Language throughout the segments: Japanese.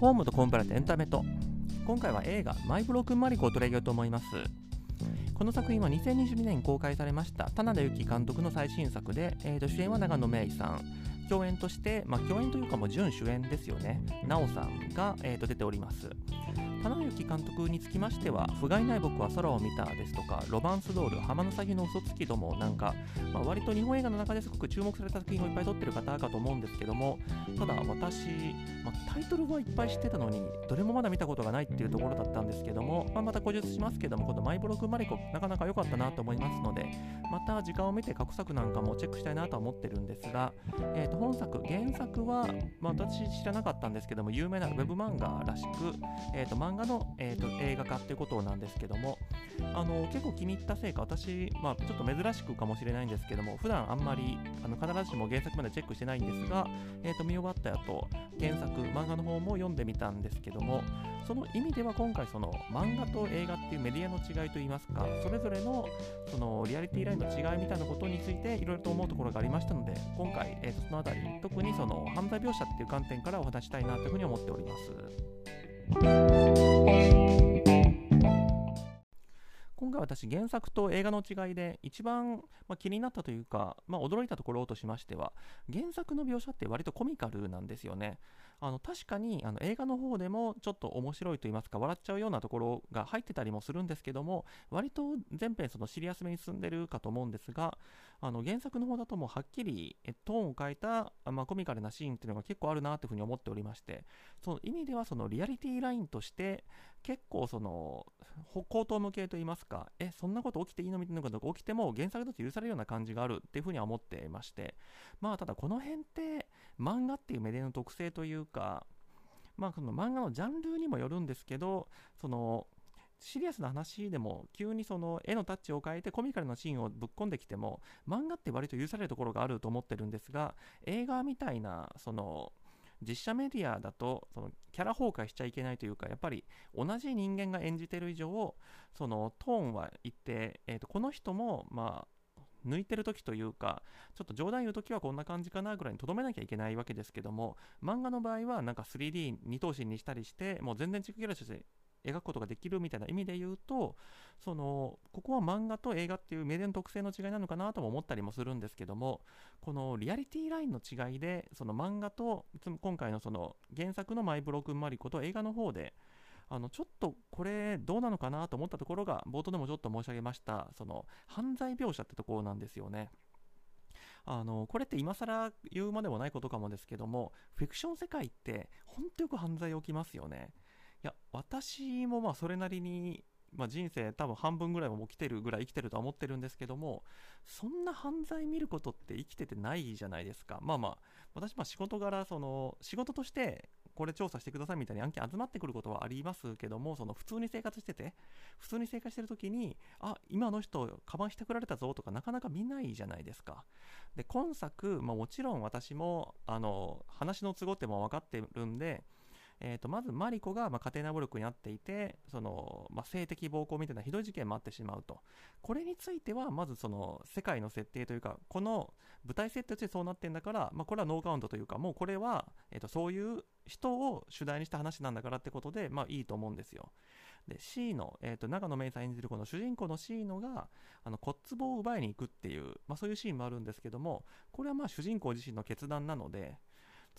ホームとコンプラとエンタメと。今回は映画「マイブロークンマリコ」を取り上げようと思います。この作品は2022年に公開されました棚田由紀監督の最新作で、えー、と主演は長野芽郁さん。共演として、まあ、共演というかもう準主演ですよね、奈緒さんが、えー、と出ております。花幸監督につきましては、不甲斐ない僕は空を見たですとか、ロマンスドール、浜の先の嘘つきどもなんか、まあ、割と日本映画の中ですごく注目された作品をいっぱい撮ってる方かと思うんですけども、ただ私、まあ、タイトルはいっぱい知ってたのに、どれもまだ見たことがないっていうところだったんですけども、まあ、また後日しますけども、このマイブロックマリコ、なかなか良かったなと思いますので、また時間を見て過去作なんかもチェックしたいなとは思ってるんですが、えー、と本作、原作は、まあ、私知らなかったんですけども、有名なウェブ漫画らしく、えー、と漫漫画の、えー、と映画化っていうことなんですけども、あの結構気に入ったせいか、私、まあ、ちょっと珍しくかもしれないんですけども、普段あんまりあの必ずしも原作までチェックしてないんですが、えー、と見終わった後、原作、漫画の方も読んでみたんですけども、その意味では今回、その漫画と映画っていうメディアの違いといいますか、それぞれのそのリアリティラインの違いみたいなことについていろいろと思うところがありましたので、今回、えー、とそのあたり、特にその犯罪描写っていう観点からお話したいなというふうに思っております。今回私原作と映画の違いで一番、まあ、気になったというか、まあ、驚いたところとしましては原作の描写って割とコミカルなんですよね。あの確かにあの映画の方でもちょっと面白いと言いますか笑っちゃうようなところが入ってたりもするんですけども割と全編そのシリアスめに進んでるかと思うんですがあの原作の方だともうはっきりトーンを変えた、まあ、コミカルなシーンっていうのが結構あるなというふうに思っておりましてその意味ではそのリアリティラインとして結構その口頭向けと言いますかえそんなこと起きていいのみたいなことが起きても原作だと許されるような感じがあるっていうふうには思っていましてまあただこの辺って漫画っていうメディアの特性というかまあその漫画のジャンルにもよるんですけどそのシリアスな話でも急にその絵のタッチを変えてコミカルなシーンをぶっ込んできても漫画って割と許されるところがあると思ってるんですが映画みたいなその実写メディアだとそのキャラ崩壊しちゃいけないというかやっぱり同じ人間が演じてる以上そのトーンは一定、えー、とこの人もまあ抜いてる時というかちょっと冗談言う時はこんな感じかなぐらいにとどめなきゃいけないわけですけども漫画の場合はなんか 3D 二等身にしたりしてもう全然違うキャラとして描くことができるみたいな意味で言うとそのここは漫画と映画っていうメディアの特性の違いなのかなとも思ったりもするんですけどもこのリアリティラインの違いでその漫画と今回のその原作のマイブロークンマリコと映画の方であのちょっとこれどうなのかなと思ったところが冒頭でもちょっと申し上げましたその犯罪描写ってところなんですよね。あのこれって今更言うまでもないことかもですけどもフィクション世界って本当よく犯罪起きますよね。や、私もまあそれなりに、まあ、人生多分半分ぐらいはもう来てるぐらい生きてるとは思ってるんですけども、そんな犯罪見ることって生きててないじゃないですか。まあまあ、私まあ仕事柄、その仕事としてこれ調査してくださいみたいに案件集まってくることはありますけども、その普通に生活してて、普通に生活してる時に、あ、今の人、カバンしてくられたぞとかなかなか見ないじゃないですか。で、今作、まあ、もちろん私も、あの、話の都合っても分かってるんで、えー、とまずマリコがま家庭内暴力に遭っていてその、まあ、性的暴行みたいなひどい事件もあってしまうと。これについてはまずその世界の設定というかこの舞台設定としてそうなってんだから、まあ、これはノーカウントというかもうこれは、えー、とそういう人を主題にした話なんだからってことで、まあ、いいと思うんですよ。で C の、えー、と長野芽郁さん演じるこの主人公の C のがあの骨壺を奪いに行くっていう、まあ、そういうシーンもあるんですけどもこれはまあ主人公自身の決断なので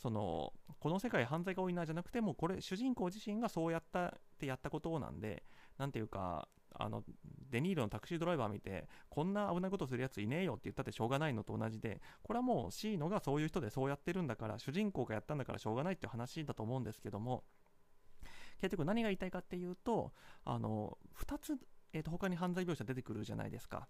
そのこの世界犯罪が多いなじゃなくてもこれ主人公自身がそうやったってやったことなんでなんていうかあのデニーロのタクシードライバー見てこんな危ないことするやついねえよって言ったってしょうがないのと同じでこれはもうシーノがそういう人でそうやってるんだから主人公がやったんだからしょうがないっていう話だと思うんですけども結局何が言いたいかっていうとあの2つ、えー、と他に犯罪描写出てくるじゃないですか。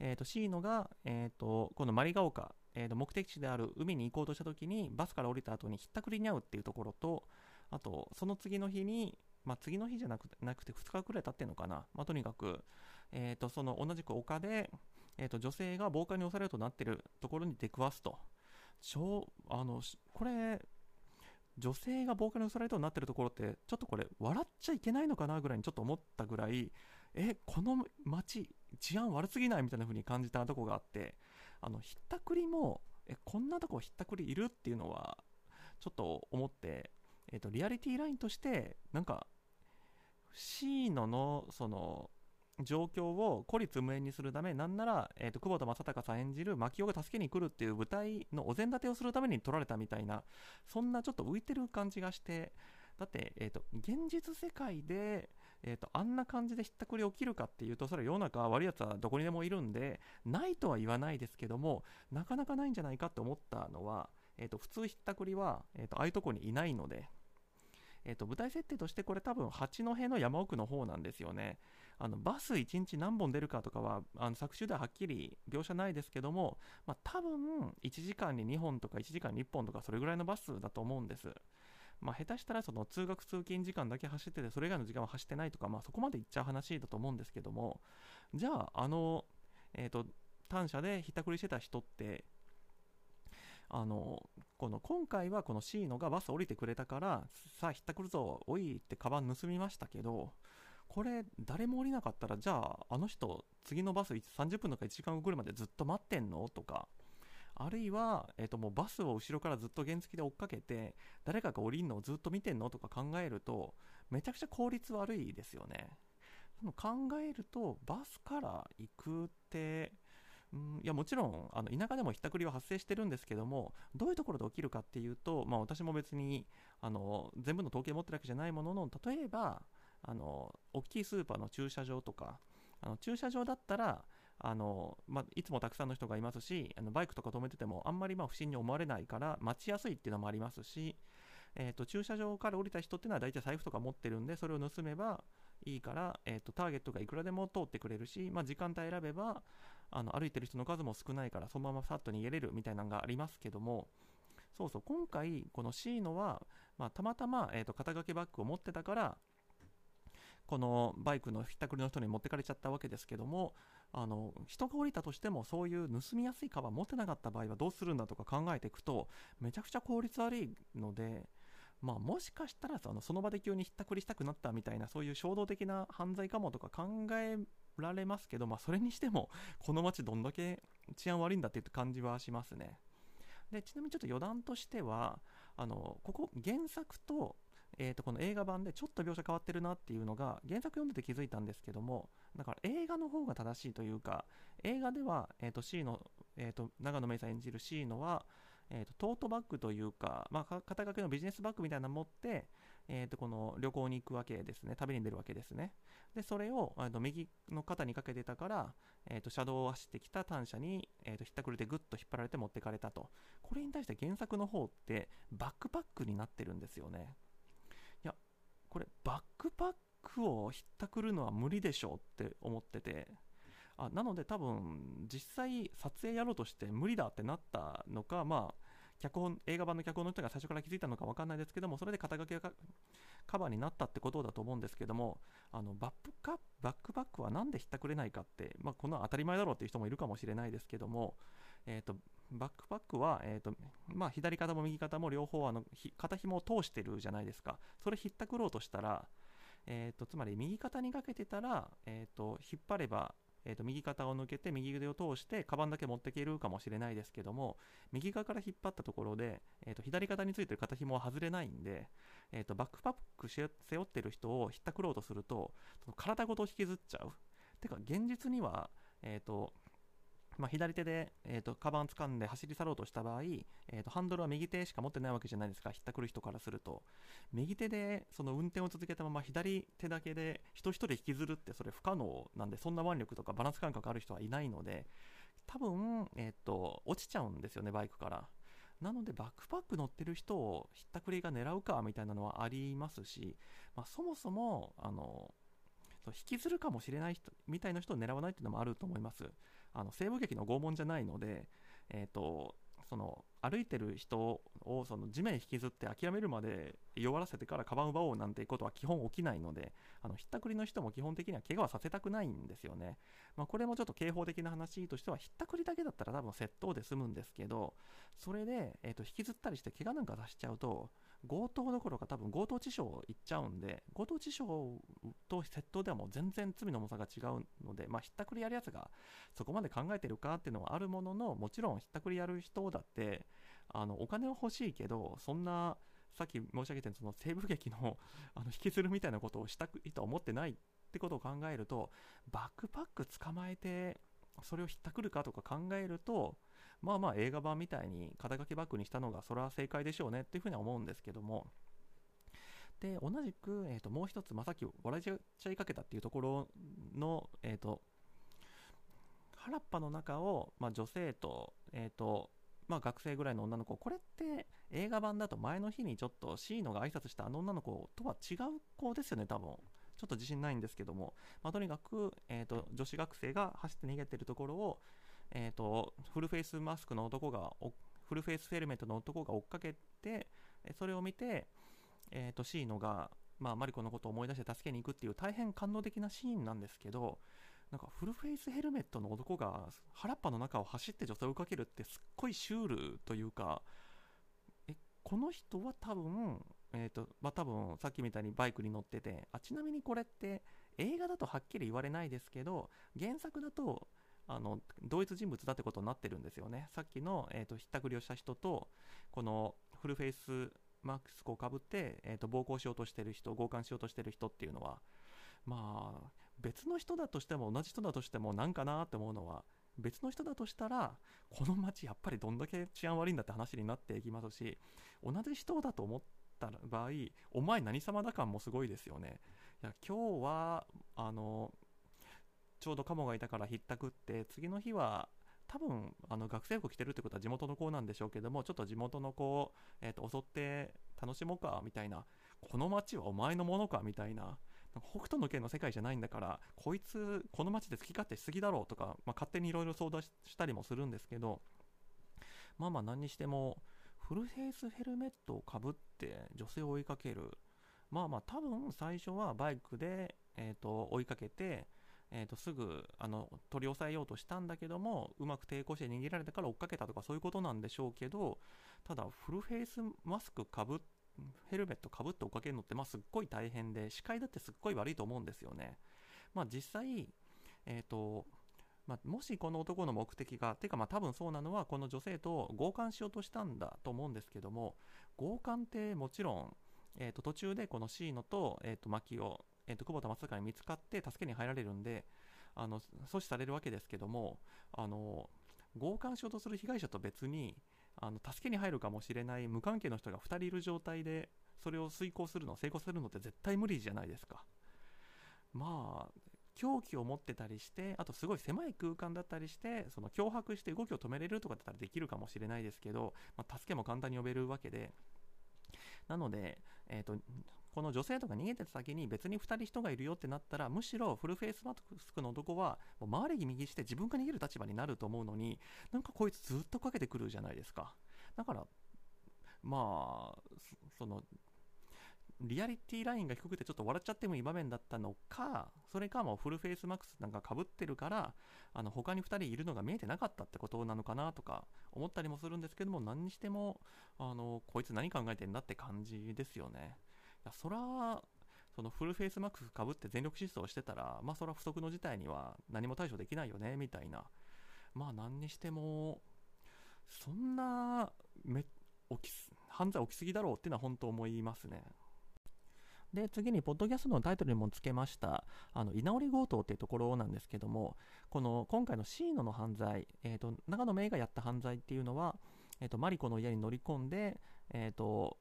えーと、シーノが、えーと、このマリガオカ、えーと、目的地である海に行こうとした時にバスから降りた後にひったくりに遭うっていうところとあとその次の日に、まあ、次の日じゃなくなくて2日くらい経ってるのかな、まあ、とにかく、えー、とその同じく丘で、えー、と女性が暴漢に押されるとなってるところに出くわすと。超あのこれ女性が暴漢に押されるとなってるところってちょっとこれ笑っちゃいけないのかなぐらいにちょっと思ったぐらいえこの街治安悪すぎないみたいな風に感じたとこがあってあのひったくりもえこんなとこひったくりいるっていうのはちょっと思ってえーと、リアリティラインとしてなんかシーノのその状況を孤立無縁にするためなんなら、えーと、久保田正孝さん演じる牧雄が助けに来るっていう舞台のお膳立てをするために撮られたみたいなそんなちょっと浮いてる感じがしてだって、えーと、現実世界で、えーと、あんな感じでひったくり起きるかっていうとそれは世の中悪いやつはどこにでもいるんでないとは言わないですけどもなかなかないんじゃないかって思ったのは、えー、と普通ひったくりは、えー、とああいうとこにいないので。えー、と舞台設定としてこれ多分八戸の山奥の方なんですよね。あのバス1日何本出るかとかはあの作中でははっきり描写ないですけども、まあ、多分1時間に2本とか1時間に1本とかそれぐらいのバスだと思うんです。まあ、下手したらその通学通勤時間だけ走っててそれ以外の時間は走ってないとか、まあ、そこまでいっちゃう話だと思うんですけどもじゃああの、えーと、単車でひったくりしてた人ってあのこの今回はこのシーノがバス降りてくれたからさあひったくるぞおいってカバン盗みましたけどこれ誰も降りなかったらじゃああの人次のバス30分とか1時間後来るまでずっと待ってんの？とかあるいは、えー、ともうバスを後ろからずっと原付で追っかけて誰かが降りるのをずっと見てんのとか考えるとめちゃくちゃ効率悪いですよね。考えるとバスから行くってうん、いやもちろんあの田舎でもひったくりは発生してるんですけどもどういうところで起きるかっていうと、まあ、私も別にあの全部の統計持ってるわけじゃないものの例えばあの大きいスーパーの駐車場とかあの駐車場だったらあの、まあ、いつもたくさんの人がいますしあのバイクとか止めててもあんまりまあ不審に思われないから待ちやすいっていうのもありますし、えー、と駐車場から降りた人っていうのは大体財布とか持ってるんでそれを盗めばいいから、えー、とターゲットがいくらでも通ってくれるし、まあ、時間帯選べばあの歩いてる人の数も少ないからそのままさっと逃げれるみたいなのがありますけどもそうそう今回このシーノは、まあ、たまたま、えー、と肩掛けバッグを持ってたからこのバイクのひったくりの人に持ってかれちゃったわけですけどもあの人が降りたとしてもそういう盗みやすいカバン持ってなかった場合はどうするんだとか考えていくとめちゃくちゃ効率悪いので、まあ、もしかしたらそのその場で急にひったくりしたくなったみたいなそういう衝動的な犯罪かもとか考えられますけど、まあ、それにしてもこの街どんだけ治安悪いんだっていう感じはしますね。でちなみにちょっと余談としてはあのここ原作とえー、とこの映画版でちょっと描写変わってるなっていうのが原作読んでて気づいたんですけどもだから映画の方が正しいというか映画では、えー、と C の、えー、と長野芽郁さん演じる C のは、えー、とトートバッグというか、まあ、肩掛けのビジネスバッグみたいなの持って、えー、とこの旅行に行くわけですね。旅に出るわけですね。でそれを、えー、と右の肩にかけてたから、えー、と車道を走ってきた単車に、えー、とひったくりでぐっと引っ張られて持ってかれたと。これに対して原作の方ってバックパックになってるんですよね。これバックパックをひったくるのは無理でしょうって思ってて。あなので多分実際撮影やろうとして無理だってなったのかまあ脚本映画版の脚本の人が最初から気づいたのか分かんないですけどもそれで肩書きがカバーになったってことだと思うんですけどもあのバックカバックパックは何でひったくれないかって、まあ、この当たり前だろうっていう人もいるかもしれないですけども、えーと、バックパックは、えーとまあ、左肩も右肩も両方あの肩紐を通してるじゃないですか。それひったくろうとしたら、えーと、つまり右肩にかけてたら、えーと、引っ張れば、えー、と右肩を抜けて右腕を通してカバンだけ持っていけるかもしれないですけども右側から引っ張ったところで、えー、と左肩についてる肩紐は外れないんで、えー、とバックパック背負ってる人をひったくろうとすると体ごと引きずっちゃう。てか現実には、えー、とまあ、左手で、えーと、カバン掴んで走り去ろうとした場合、えーと、ハンドルは右手しか持ってないわけじゃないですか、ひったくる人からすると。右手でその運転を続けたまま左手だけで人一人引きずるってそれ不可能なんで、そんな腕力とかバランス感覚ある人はいないので、多分、えーと、落ちちゃうんですよね、バイクから。なのでバックパック乗ってる人をひったくりが狙うかみたいなのはありますし、まあ、そもそもあの引きずるかもしれない人みたいな人を狙わないっていうのもあると思います。あの西部劇の拷問じゃないので、えーと、その歩いてる人をその地面引きずって諦めるまで弱らせてからカバン奪おうなんてことは基本起きないのであのひったくりの人も基本的には怪我はさせたくないんですよね、まあ、これもちょっと刑法的な話としてはひったくりだけだったら多分窃盗で済むんですけどそれで、えーと、引きずったりして怪我なんか出しちゃうと強盗どころか多分強盗致傷いっちゃうんで強盗致傷と窃盗ではもう全然罪の重さが違うので、まあ、ひったくりやるやつがそこまで考えてるかっていうのはあるもののもちろんひったくりやる人だってあのお金は欲しいけどそんなさっき申し上げたその西部劇の あの引きずるみたいなことをしたくいとは思ってないってことを考えるとバックパック捕まえてそれをひったくるかとか考えるとまあまあ映画版みたいに肩書きバッグにしたのがそれは正解でしょうねっていうふうには思うんですけども。で同じく、えー、ともう一つ、まあ、さっき笑いちゃいかけたっていうところの、えー、と原っぱの中を、まあ、女性と,、えーとまあ、学生ぐらいの女の子。これって映画版だと前の日にちょっとシーノが挨拶したあの女の子とは違う子ですよね多分。ちょっと自信ないんですけども、まあ、とにかく、えーと、女子学生が走って逃げてるところを、えーと、フルフェイスマスクの男がフルフェイスフェルメントの男が追っかけてそれを見て、えーと、シーノが、まあ、マリコのことを思い出して助けに行くっていう大変感動的なシーンなんですけどなんかフルフェイスヘルメットの男が原っぱの中を走って女性を追いかけるってすっごいシュールというかえこの人は多分えっ、ー、とまあ多分さっきみたいにバイクに乗っててあちなみにこれって映画だとはっきり言われないですけど原作だとあの同一人物だってことになってるんですよね。さっきの、えーと、ひったくりをした人とこのフルフェイスマスクをかぶって、えーと暴行しようとしてる人強姦しようとしてる人っていうのはまあ別の人だとしても同じ人だとしてもなんかなって思うのは別の人だとしたらこの街やっぱりどんだけ治安悪いんだって話になっていきますし同じ人だと思った場合お前何様だ感もすごいですよね。いや今日はあのちょうどカモがいたからひったくって次の日は多分あの学生服着てるってことは地元の子なんでしょうけどもちょっと地元の子を、えーと襲って楽しもうかみたいなこの街はお前のものかみたいな北斗の拳の世界じゃないんだからこいつこの街で好き勝手しすぎだろうとか、まあ、勝手にいろいろ相談したりもするんですけどまあまあ何にしてもフルフェイスヘルメットをかぶって女性を追いかける。まあまあ多分最初はバイクで、えー、と追いかけて、えー、とすぐあの取り押さえようとしたんだけどもうまく抵抗して逃げられたから追っかけたとかそういうことなんでしょうけどただフルフェイスマスクかぶってヘルメットかぶって追っかけるのって、まあ、すっごい大変で、視界だってすっごい悪いと思うんですよね。まあ、実際、えっ、ー、と、まあ、もしこの男の目的が、てかまあ多分そうなのは、この女性と強姦しようとしたんだと思うんですけども、強姦ってもちろん、えー、と途中でこのシーノと,、えー、と牧を、えー、と久保田正孝に見つかって助けに入られるんで、あの阻止されるわけですけども、あの強姦しようとする被害者と別に、あの助けに入るかもしれない無関係の人が2人いる状態でそれを遂行するの成功するのって絶対無理じゃないですか。まあ凶器を持ってたりしてあとすごい狭い空間だったりしてその脅迫して動きを止めれるとかだったらできるかもしれないですけど、まあ、助けも簡単に呼べるわけで。なので、えーと、この女性とか逃げてた先に別に2人人がいるよってなったらむしろフルフェイスマスクの男はもう回り右して自分が逃げる立場になると思うのになんかこいつずっとかけてくるじゃないですかだからまあそのリアリティラインが低くてちょっと笑っちゃってもいい場面だったのか、それかもうフルフェイスマックスなんか被ってるから、あの他に2人いるのが見えてなかったってことなのかなとか思ったりもするんですけども、何にしても、あのこいつ何考えてんだって感じですよね。いやそら、そのフルフェイスマックスかぶって全力疾走してたら、まあそれは不測の事態には何も対処できないよね、みたいな。まあ何にしても、そんなめ起き犯罪起きすぎだろうっていうのは本当思いますね。で、次に、ポッドキャストのタイトルにもつけました、あの、居直り強盗っていうところなんですけども、この、今回のシーノの犯罪、えっ、ー、と、長野芽がやった犯罪っていうのは、えっ、ー、と、マリコの家に乗り込んで、えっ、ー、と、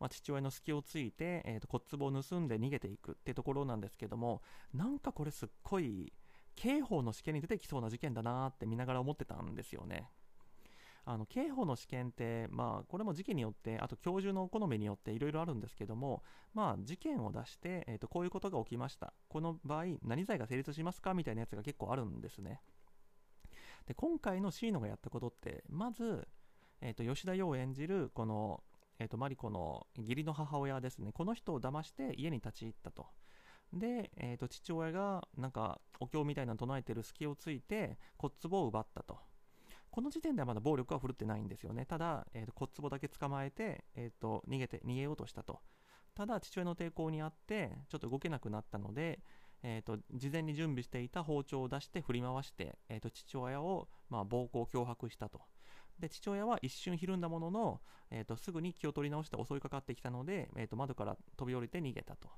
まあ、父親の隙をついて、えーと、骨壺を盗んで逃げていくってところなんですけども、なんかこれすっごい、刑法の試験に出てきそうな事件だなって見ながら思ってたんですよね。あの刑法の試験って、まあ、これも時期によって、あと教授の好みによっていろいろあるんですけども、まあ、事件を出して、えーと、こういうことが起きました。この場合、何罪が成立しますかみたいなやつが結構あるんですね。で、今回のシーノがやったことって、まず、えーと、吉田洋を演じる、この、えーと、マリコの義理の母親ですね。この人を騙して家に立ち入ったと。で、えー、と父親がなんかお経みたいなの唱えてる隙をついて骨壺を奪ったと。この時点ではまだ暴力は振るってないんですよね。ただ、えー、と骨壺だけ捕まえて、えー、と逃げて逃げようとしたと。ただ、父親の抵抗にあって、ちょっと動けなくなったので、えーと、事前に準備していた包丁を出して振り回して、えーと、父親を、まあ、暴行、脅迫したと。で父親は一瞬ひるんだものの、えーと、すぐに気を取り直して襲いかかってきたので、えーと、窓から飛び降りて逃げたと。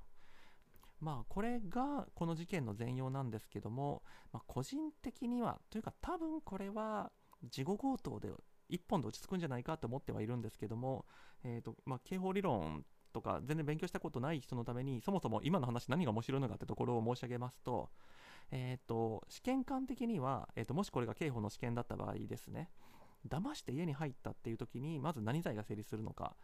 まあこれがこの事件の全容なんですけども、まあ、個人的にはというか多分これは事後強盗で一本で落ち着くんじゃないかと思ってはいるんですけども、えーとまあ、刑法理論とか全然勉強したことない人のためにそもそも今の話何が面白いのかってところを申し上げますと,、えーと、試験官的には、えーともしこれが刑法の試験だった場合ですね騙して家に入ったっていう時にまず何罪が成立するのか、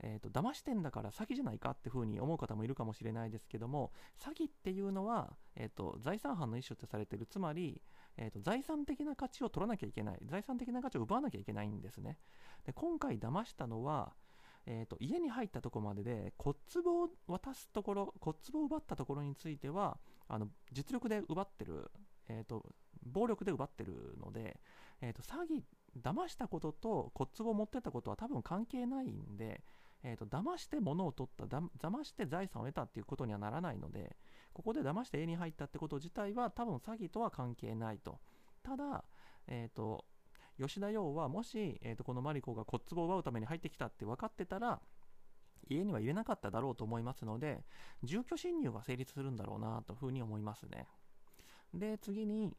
えーと、騙してんだから詐欺じゃないかっていうふうに思う方もいるかもしれないですけども詐欺っていうのは、えーと、財産犯の一種とされてる。つまり、えーと、財産的な価値を取らなきゃいけない。財産的な価値を奪わなきゃいけないんですね。で今回騙したのはえーと、家に入ったとこまでで骨壺を渡すところ骨壺を奪ったところについてはあの実力で奪ってる、えーと、暴力で奪ってるので、えーと詐欺騙したことと骨壺を持ってたことは多分関係ないんで、えーと、騙して物を取っただ騙して財産を得たっていうことにはならないのでここで騙して家に入ったってこと自体は多分詐欺とは関係ないと。ただ、えーと、吉田洋はもし、えーと、このマリコが骨壺を奪うために入ってきたって分かってたら家には入れなかっただろうと思いますので住居侵入は成立するんだろうなというふうに思いますね。で次に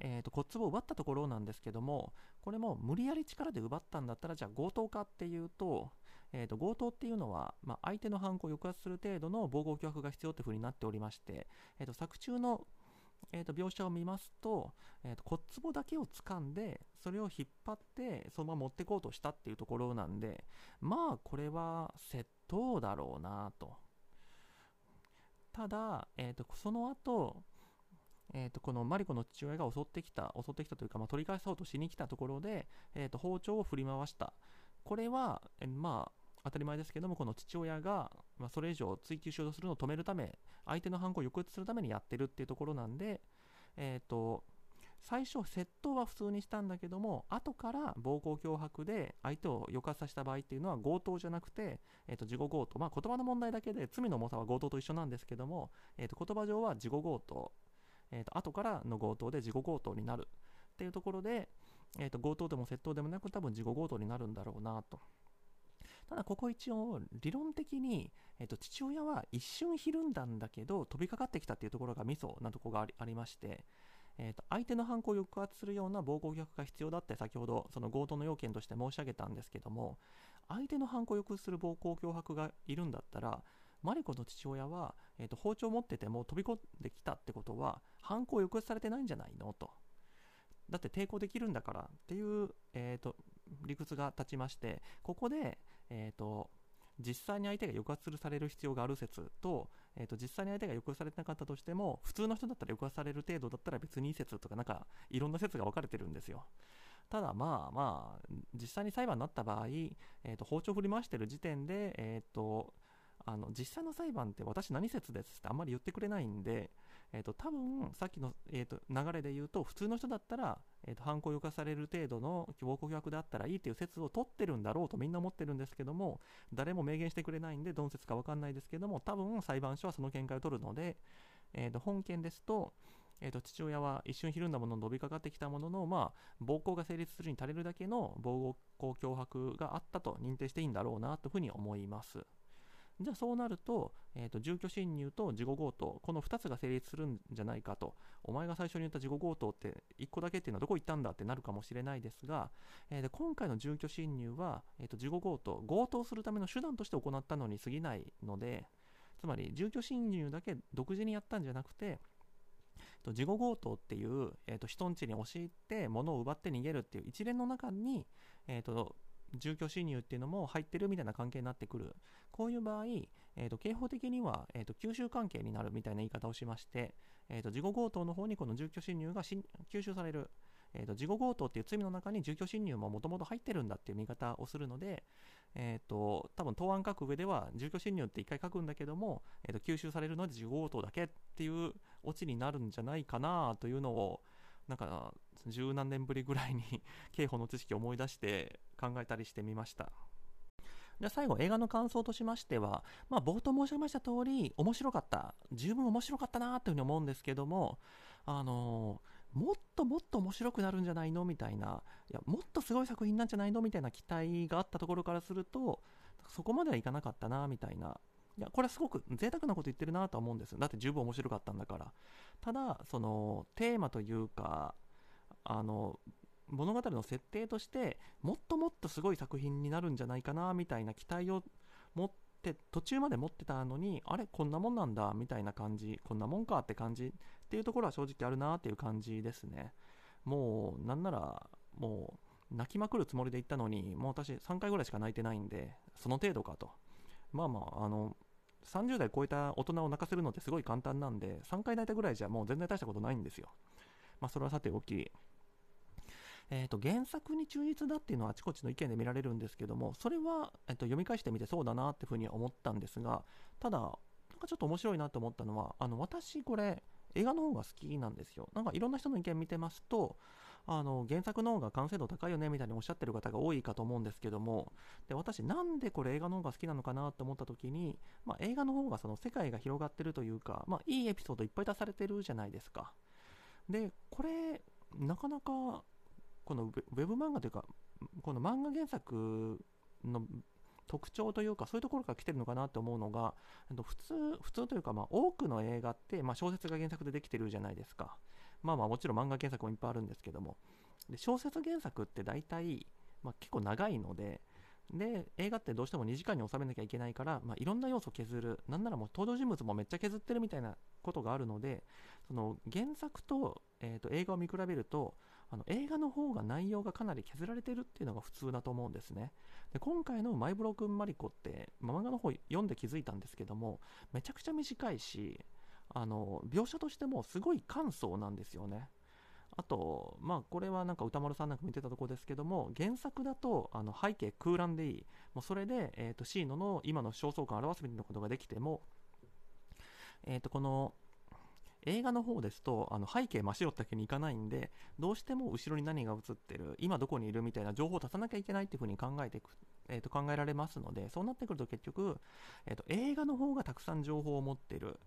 えーと、骨壺を奪ったところなんですけどもこれも無理やり力で奪ったんだったらじゃあ強盗かっていうと,、えーと、強盗っていうのは、まあ、相手の犯行を抑圧する程度の暴行脅迫が必要というふうになっておりまして、えーと、作中の、えー、と描写を見ますと,、えー、と骨壺だけを掴んでそれを引っ張ってそのまま持ってこうとしたっていうところなんでまあこれは窃盗だろうなと。ただ、えー、とその後えー、とこのマリコの父親が襲ってきた、襲ってきたというか、まあ、取り返そうとしに来たところで、えー、と包丁を振り回した。これは、えまあ、当たり前ですけども、この父親が、まあ、それ以上追求しようとするのを止めるため、相手の犯行を抑圧するためにやってるっていうところなんで、えっ、ー、と、最初、窃盗は普通にしたんだけども、後から暴行脅迫で相手を抑圧させた場合っていうのは強盗じゃなくて、えー、と事後強盗、まあ、言葉の問題だけで罪の重さは強盗と一緒なんですけども、えー、と言葉上は事後強盗えーと、後からの強盗で事後強盗になるっていうところで、えーと、強盗でも窃盗でもなく多分事後強盗になるんだろうなと。ただここ一応理論的に、えーと、父親は一瞬ひるんだんだけど飛びかかってきたっていうところがミソなとこがありありまして、えーと、相手の犯行を抑圧するような暴行虐が必要だって先ほどその強盗の要件として申し上げたんですけども相手の犯行を抑圧する暴行脅迫がいるんだったらマリコの父親は、えーと、包丁を持ってても飛び込んできたってことは犯行を抑圧されてないんじゃないの？と。だって抵抗できるんだからっていう、えーと、理屈が立ちましてここで、えーと、実際に相手が抑圧される必要がある説と,、えー、と実際に相手が抑圧されてなかったとしても普通の人だったら抑圧される程度だったら別にいい説とかなんかいろんな説が分かれてるんですよ。ただまあまあ実際に裁判になった場合、えー、と包丁振り回してる時点で、えー、とあの実際の裁判って私何説ですってあんまり言ってくれないんで、えーと、多分さっきの、えーと、流れで言うと普通の人だったら、えーと、犯行を犯される程度の暴行疑であったらいいっていう説を取ってるんだろうとみんな思ってるんですけども誰も明言してくれないんでどの説か分かんないですけども多分裁判所はその見解を取るので、えー、と本件ですとえー、と父親は一瞬ひるんだものの飛びかかってきたものの、まあ、暴行が成立するに足りるだけの暴行脅迫があったと認定していいんだろうなというふうに思います。じゃあそうなると,、えーと、住居侵入と事後強盗この2つが成立するんじゃないかと。お前が最初に言った事後強盗って1個だけっていうのはどこ行ったんだってなるかもしれないですが、えー、で今回の住居侵入は、えーと、事後強盗強盗するための手段として行ったのに過ぎないのでつまり住居侵入だけ独自にやったんじゃなくて事後強盗っていう、えーと、人ん家に押し入って物を奪って逃げるっていう一連の中に、えーと住居侵入っていうのも入ってるみたいな関係になってくる。こういう場合、えーと、刑法的には、えーと、吸収関係になるみたいな言い方をしまして、えーと、事後強盗の方にこの住居侵入が吸収される。えー、と事後強盗っていう罪の中に住居侵入ももともと入ってるんだっていう見方をするので、えー、と多分答案書く上では住居侵入って1回書くんだけども、えー、と吸収されるので事後強盗だけっていうオチになるんじゃないかなというのをなんか十何年ぶりぐらいに 刑法の知識を思い出して考えたりしてみました。じゃあ最後映画の感想としましては、まあ、冒頭申し上げました通り面白かった。十分面白かったなというふうに思うんですけどもあのもっともっと面白くなるんじゃないのみたいないやもっとすごい作品なんじゃないのみたいな期待があったところからするとそこまではいかなかったなみたいな。いやこれはすごく贅沢なこと言ってるなとは思うんですだって十分面白かったんだから。ただそのテーマというかあの物語の設定としてもっともっとすごい作品になるんじゃないかなみたいな期待を持って途中まで持ってたのにあれこんなもんなんだみたいな感じこんなもんかって感じっていうところは正直あるなっていう感じですね。もうなんならもう泣きまくるつもりで行ったのにもう私3回ぐらいしか泣いてないんでその程度かと。まあまああの30代超えた大人を泣かせるのってすごい簡単なんで3回泣いたぐらいじゃもう全然大したことないんですよ。まあそれはさておき。えーと、原作に忠実だっていうのはあちこちの意見で見られるんですけどもそれは、えーと、読み返してみてそうだなっていうふうに思ったんですがただなんかちょっと面白いなと思ったのはあの私これ映画の方が好きなんですよ。なんかいろんな人の意見見てますとあの原作の方が完成度高いよねみたいにおっしゃってる方が多いかと思うんですけどもで私なんでこれ映画の方が好きなのかなと思った時に、まあ、映画の方がその世界が広がってるというか、まあ、いいエピソードいっぱい出されてるじゃないですか。でこれなかなかこのウェブ漫画というかこの漫画原作の特徴というかそういうところから来てるのかなと思うのが普通普通というかまあ多くの映画って、まあ、小説が原作でできてるじゃないですか。まあまあもちろん漫画原作もいっぱいあるんですけども。で小説原作って大体、まあ、結構長いのでで映画ってどうしても2時間に収めなきゃいけないから、まあ、いろんな要素を削る。なんならもう登場人物もめっちゃ削ってるみたいなことがあるのでその原作と,、えー、と映画を見比べるとあの映画の方が内容がかなり削られてるっていうのが普通だと思うんですね。で今回のマイブロ君マリコって、漫画の方読んで気づいたんですけども、めちゃくちゃ短いし、あの描写としてもすごい簡素なんですよね。あと、まあ、これはなんか歌丸さんなんか見てたとこですけども、原作だとあの背景空欄でいい。もうそれで、えーと、シーノの今の焦燥感を表すみたいなことができても、えー、とこの映画の方ですとあの背景真っ白ってわけにいかないんでどうしても後ろに何が映ってる今どこにいるみたいな情報を足さなきゃいけないっていう風に考えてく、えー、と考えられますのでそうなってくると結局、えー、と映画の方がたくさん情報を持ってる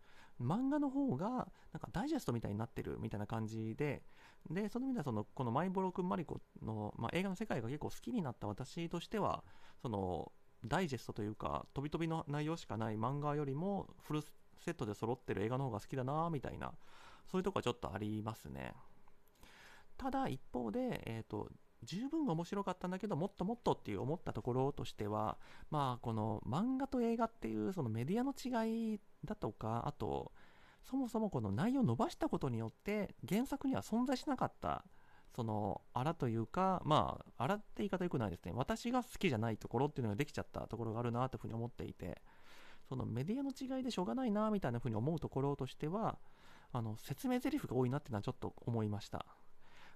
漫画の方がなんかダイジェストみたいになってるみたいな感じででその意味ではそのこのマイボロ君マリコの、まあ、映画の世界が結構好きになった私としてはそのダイジェストというか飛び飛びの内容しかない漫画よりもフルセットで揃ってる映画の方が好きだなみたいな。そういうとこはちょっとありますね。ただ一方で、えーと、十分面白かったんだけどもっともっとっていう思ったところとしてはまあこの漫画と映画っていうそのメディアの違いだとかあとそもそもこの内容を伸ばしたことによって原作には存在しなかったそのあらというかまああらって言い方よくないですね。私が好きじゃないところっていうのができちゃったところがあるなというふうに思っていて。そのメディアの違いでしょうがないなみたいな風に思うところとしてはあの説明台詞が多いなっていうのはちょっと思いました。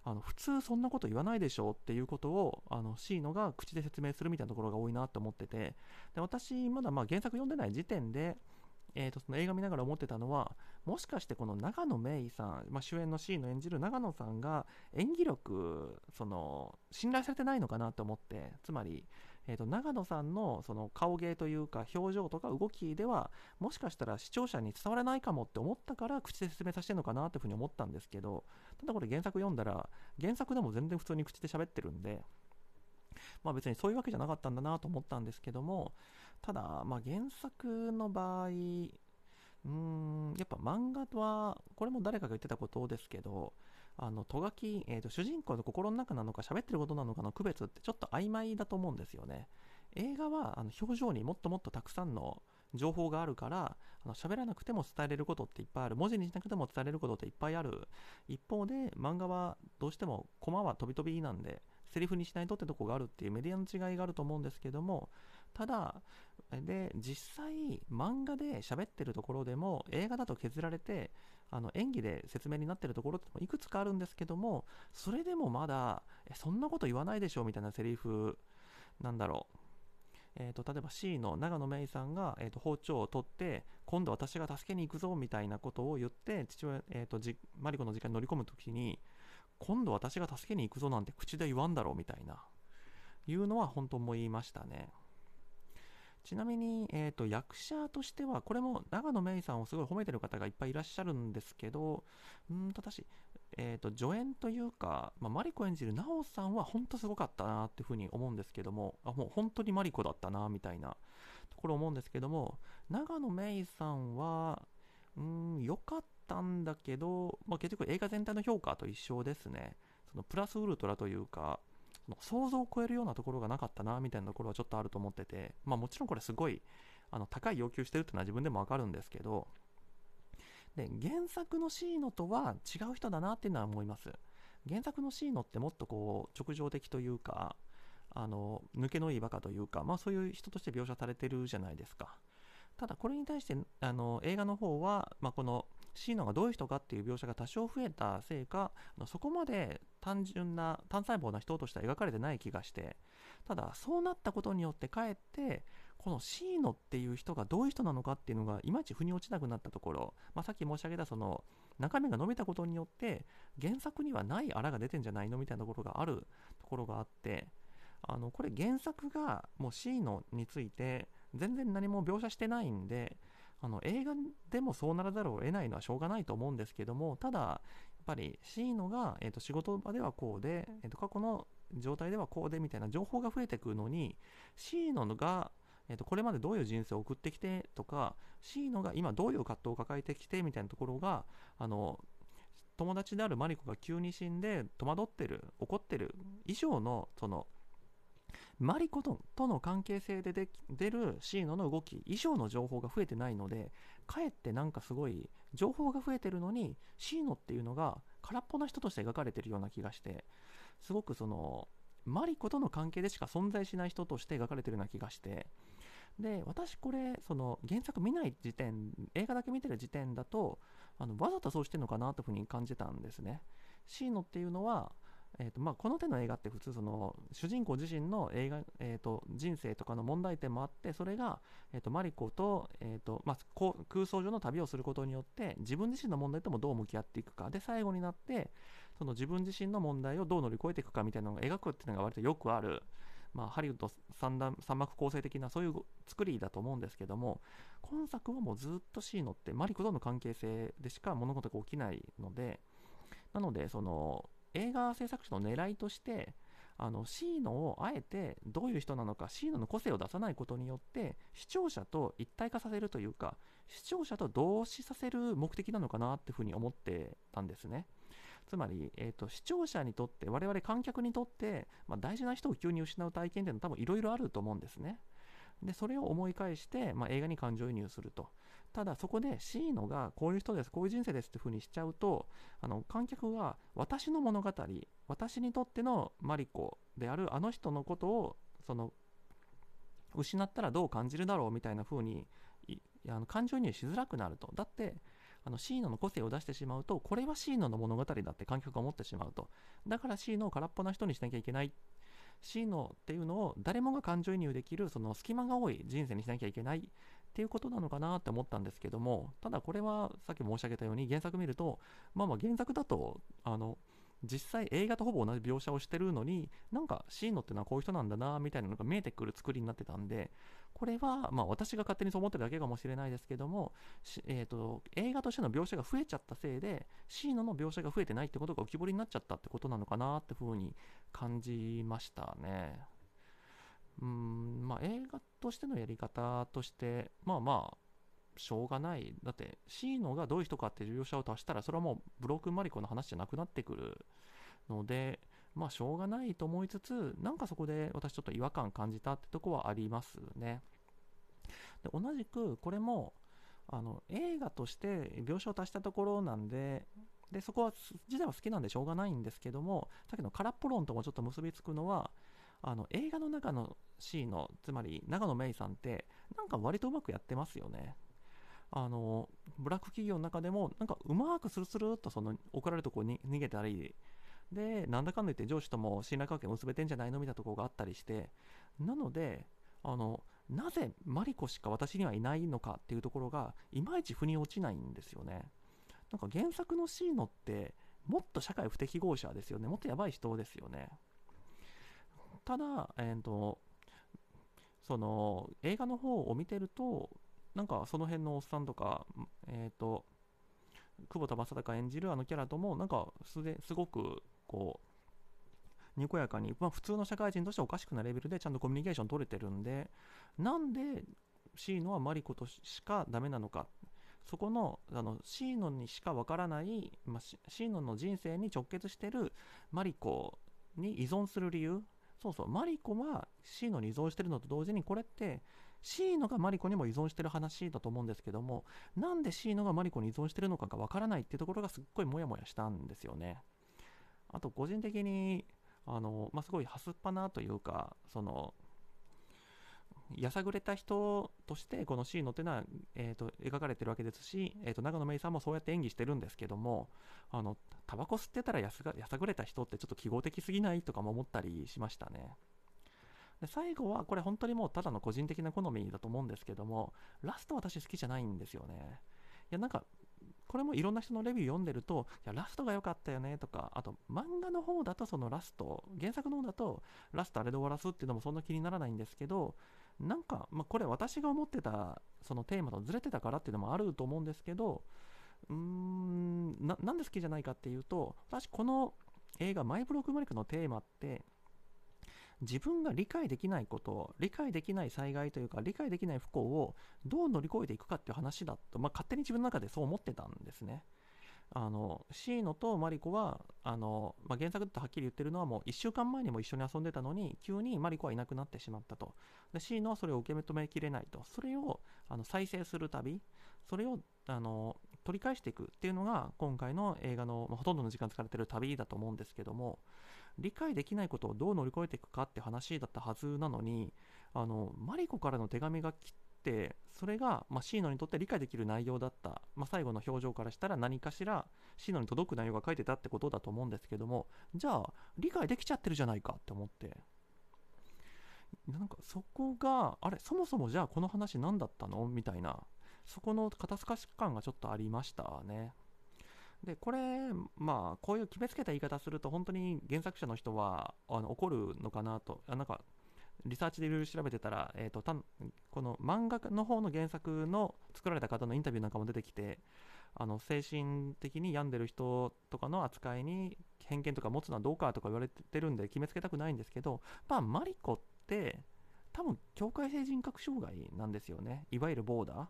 あの普通そんなこと言わないでしょっていうことをあのシーノが口で説明するみたいなところが多いなと思ってて。で私まだまあ原作読んでない時点でえー、とその映画見ながら思ってたのはもしかしてこの長野芽郁さん、まあ、主演のシーンの演じる長野さんが演技力その信頼されてないのかなと思ってつまりえーと、長野さんのその顔芸というか表情とか動きではもしかしたら視聴者に伝わらないかもって思ったから口で説明させてるのかなというふうに思ったんですけどただこれ原作読んだら原作でも全然普通に口で喋ってるんでまあ別にそういうわけじゃなかったんだなと思ったんですけどもただまあ原作の場合うーんやっぱ漫画はこれも誰かが言ってたことですけどあのトガキ、えーと、主人公の心の中なのか喋ってることなのかの区別ってちょっと曖昧だと思うんですよね。映画はあの表情にもっともっとたくさんの情報があるからあの喋らなくても伝えれることっていっぱいある。文字にしなくても伝えれることっていっぱいある。一方で漫画はどうしてもコマは飛び飛びなんでセリフにしないとってとこがあるっていうメディアの違いがあると思うんですけどもただで実際漫画で喋ってるところでも映画だと削られてあの演技で説明になってるところってもいくつかあるんですけどもそれでもまだえそんなこと言わないでしょうみたいなセリフなんだろう。えーと、例えば C の長野芽郁さんが、えーと、包丁を取って今度私が助けに行くぞみたいなことを言って父親、えーと、じマリコの時間に乗り込む時に今度私が助けに行くぞなんて口で言わんだろうみたいな。いうのは本当思いましたね。ちなみに、えーと、役者としては、これも長野芽郁さんをすごい褒めてる方がいっぱいいらっしゃるんですけど、うんと私、えーと、助演というか、まあ、マリコ演じる奈緒さんは本当すごかったなっていうふうに思うんですけども、あもう本当にマリコだったなみたいなところ思うんですけども、長野芽郁さんは、うん、良かったんだけど、まあ、結局映画全体の評価と一緒ですね。そのプラスウルトラというか、想像を超えるようなところがなかったなみたいなところはちょっとあると思ってて、まあ、もちろんこれすごいあの高い要求してるっていうのは自分でもわかるんですけどで原作のシーノとは違う人だなっていうのは思います。原作のシーノってもっとこう直情的というかあの抜けのいいバカというか、まあ、そういう人として描写されてるじゃないですか。ただこれに対してあの映画の方は、まあ、このシーノがどういう人かっていう描写が多少増えたせいかそこまで単純な単細胞な人としては描かれてない気がしてただそうなったことによってかえってこのシーノっていう人がどういう人なのかっていうのがいまいち腑に落ちなくなったところ、まあ、さっき申し上げたその中身が伸びたことによって原作にはないあらが出てんじゃないのみたいなところがあるところがあってあのこれ原作がもうシーノについて全然何も描写してないんであの映画でもそうならざるを得ないのはしょうがないと思うんですけどもただやっぱりシーノが、えーと、仕事場ではこうで、えーと、過去の状態ではこうでみたいな情報が増えてくるのにシーノが、えーとこれまでどういう人生を送ってきてとかシーノが今どういう葛藤を抱えてきてみたいなところがあの友達であるマリコが急に死んで戸惑ってる怒ってる以上のそのマリコとの関係性で出るシーノの動き以上の情報が増えてないのでかえってなんかすごい情報が増えてるのにシーノっていうのが空っぽな人として描かれてるような気がしてすごくそのマリコとの関係でしか存在しない人として描かれてるような気がして。で私これその原作見ない時点映画だけ見てる時点だとあのわざとそうしてるのかなというふうに感じたんですね。シーノっていうのはえーとまあ、この手の映画って普通その主人公自身の映画、えーと、人生とかの問題点もあってそれが、えーと、マリコと,、えーとまあ、空想上の旅をすることによって自分自身の問題ともどう向き合っていくか。で最後になってその自分自身の問題をどう乗り越えていくかみたいなのを描くっていうのが割とよくある、まあ、ハリウッド三段三幕構成的なそういう作りだと思うんですけども今作はもうずっとシーノってマリコとの関係性でしか物事が起きないのでなのでその映画制作者の狙いとしてあのシーノをあえてどういう人なのかシーノの個性を出さないことによって視聴者と一体化させるというか視聴者と同視させる目的なのかなっていうふうに思ってたんですね。つまり、えーと、視聴者にとって我々観客にとって、まあ、大事な人を急に失う体験っていうのは多分いろいろあると思うんですね。でそれを思い返して、まあ、映画に感情移入すると。ただそこでシーノがこういう人です、こういう人生ですっていう風にしちゃうと、あの観客が私の物語、私にとってのマリコであるあの人のことをその失ったらどう感じるだろうみたいな風にあの感情移入しづらくなると。だってあのシーノの個性を出してしまうと、これはシーノの物語だって観客が思ってしまうと。だからシーノを空っぽな人にしなきゃいけない。シーノっていうのを誰もが感情移入できるその隙間が多い人生にしなきゃいけないっていうことなのかなって思ったんですけどもただこれはさっき申し上げたように原作見るとまあまあ原作だとあの実際映画とほぼ同じ描写をしてるのになんかシーノってのはこういう人なんだなみたいなのが見えてくる作りになってたんでこれはまあ私が勝手にそう思ってるだけかもしれないですけども、えーと、映画としての描写が増えちゃったせいでシーノの描写が増えてないってことが浮き彫りになっちゃったってことなのかなってふうに感じましたね。うんまあ、映画としてのやり方として、まあまあ、しょうがない。だって、シーノがどういう人かっていう描写を足したら、それはもうブロークマリコの話じゃなくなってくるので、まあ、しょうがないと思いつつ、なんかそこで私ちょっと違和感感じたってとこはありますね。で同じく、これも、あの映画として描写を足したところなんで、でそこは自体は好きなんでしょうがないんですけども、さっきの空っぽ論ともちょっと結びつくのは、あの映画の中のシーンのつまり長野芽郁さんってなんか割とうまくやってますよね。あのブラック企業の中でもなんかうまくスルスルっとその怒られるとこに逃げたりでなんだかんだ言って上司とも信頼関係結べてんじゃないのみたいなところがあったりしてなのであのなぜマリコしか私にはいないのかっていうところがいまいち腑に落ちないんですよね。なんか原作のシーノってもっと社会不適合者ですよね。もっとやばい人ですよね。ただ、えーと、その映画の方を見てるとなんかその辺のおっさんとかえっ、ー、と久保田正孝演じるあのキャラともなんかすですごくこうにこやかに、まあ、普通の社会人としておかしくなレベルでちゃんとコミュニケーション取れてるんでなんでシーノはマリコとしかダメなのか。そこのあのシーノにしかわからない、まあ、シーノの人生に直結してるマリコに依存する理由そうそうマリコはシーノに依存してるのと同時にこれってシーノがマリコにも依存してる話だと思うんですけどもなんでシーノがマリコに依存してるのかがわからないっていうところがすっごいモヤモヤしたんですよね。あと個人的にあの、まあ、すごいはすっぱなというかそのやさぐれた人としてこのシーノっていうのは、えーと、描かれてるわけですし、えーと、長野芽郁さんもそうやって演技してるんですけどもあのタバコ吸ってたらやさやさぐれた人ってちょっと記号的すぎないとかも思ったりしましたね。で最後はこれ本当にもうただの個人的な好みだと思うんですけどもラスト私好きじゃないんですよね。いやなんかこれもいろんな人のレビュー読んでると、いや、ラストが良かったよねとか、あと漫画の方だとそのラスト、原作の方だとラストあれで終わらすっていうのもそんな気にならないんですけど、なんか、まあ、これ私が思ってたそのテーマとずれてたからっていうのもあると思うんですけど、うーんな、なんで好きじゃないかっていうと、私この映画、マイブロックマリックのテーマって、自分が理解できないこと理解できない災害というか理解できない不幸をどう乗り越えていくかっていう話だと、まあ、勝手に自分の中でそう思ってたんですね。あのシーノとマリコはあの、まあ、原作だとはっきり言ってるのはもう1週間前にも一緒に遊んでたのに急にマリコはいなくなってしまったと。でシーノはそれを受け止めきれないと。それをあの再生する旅。それをあの取り返していくっていうのが今回の映画の、まあ、ほとんどの時間使われてる旅だと思うんですけども理解できないことをどう乗り越えていくかって話だったはずなのにあのマリコからの手紙が来てそれが、まあ、シーノにとって理解できる内容だった、まあ、最後の表情からしたら何かしらシーノに届く内容が書いてたってことだと思うんですけどもじゃあ理解できちゃってるじゃないかって思って。なんかそこがあれそもそもじゃあこの話何だったの？みたいなそこの肩透かし感がちょっとありましたね。でこれまあこういう決めつけた言い方すると本当に原作者の人はあの怒るのかなとあなんかリサーチでいろいろ調べてたら、えーと、たこの漫画の方の原作の作られた方のインタビューなんかも出てきてあの精神的に病んでる人とかの扱いに偏見とか持つのはどうかとか言われてるんで決めつけたくないんですけど、まあ、マリコって多分境界性人格障害なんですよね。いわゆるボーダー。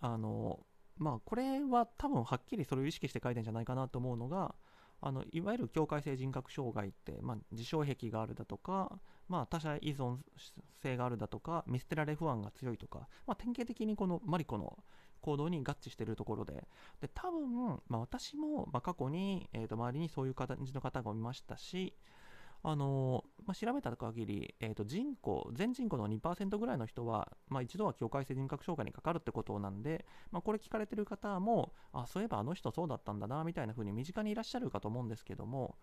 あのまあこれは多分はっきりそれを意識して書いてんじゃないかなと思うのがあのいわゆる境界性人格障害って、まあ、自傷癖があるだとか、まあ、他者依存性があるだとか見捨てられ不安が強いとか、まあ、典型的にこのマリコの行動に合致しているところで。で多分、まあ、私も、ま過去に、えー、と周りにそういう感じの方がいましたしあのまあ、調べた限り、えー、と人口全人口の2%ぐらいの人は、まあ、一度は境界性人格障害にかかるってことなんで、まあ、これ聞かれてる方もあそういえばあの人そうだったんだなみたいな風に身近にいらっしゃるかと思うんですけども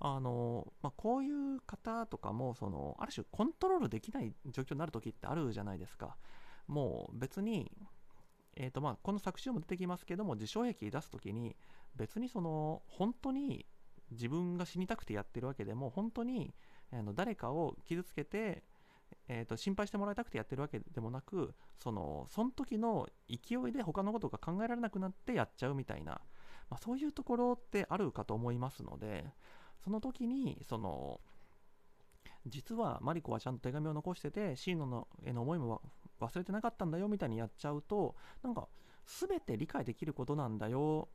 あの、まあ、こういう方とかもそのある種コントロールできない状況になる時ってあるじゃないですか。もう別にえーとまあ、この作詞も出てきますけども自傷癖出す時に別にその本当に自分が死にたくてやってるわけでも本当にあの誰かを傷つけて、えーと、心配してもらいたくてやってるわけでもなくそのその時の勢いで他のことが考えられなくなってやっちゃうみたいな、まあ、そういうところってあるかと思いますのでその時にその実はマリコはちゃんと手紙を残しててシーノのへの思いも忘れてなかったんだよみたいにやっちゃうとなんか全て理解できることなんだよ。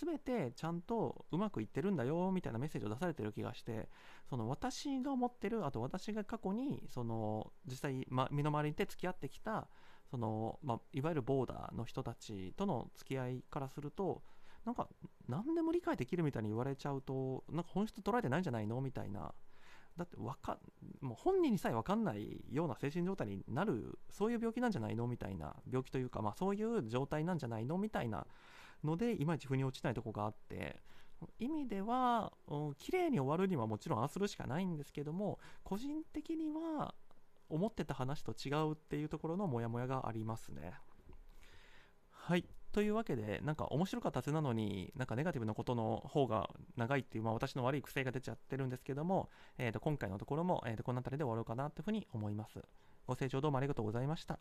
全てちゃんとうまくいってるんだよ。みたいなメッセージを出されてる気がして。その私が思ってるあと私が過去にその実際、ま、身の回りにて付き合ってきたその、ま、いわゆるボーダーの人たちとの付き合いからするとなんか何でも理解できるみたいに言われちゃうとなんか本質捉えてないんじゃないの？みたいなだってわかもう本人にさえ分かんないような精神状態になるそういう病気なんじゃないのみたいな病気というか、まあ、そういう状態なんじゃないのみたいなのでいまいち腑に落ちないとこがあって意味では、うん、綺麗に終わるにはもちろんああするしかないんですけども個人的には思ってた話と違うっていうところのモヤモヤがありますね。はい。というわけで、なんか面白かったはずなのに、なんかネガティブなことの方が長いっていう、まあ、私の悪い癖が出ちゃってるんですけども、えー、と今回のところも、えー、とこの辺りで終わろうかなというふうに思います。ご清聴どうもありがとうございました。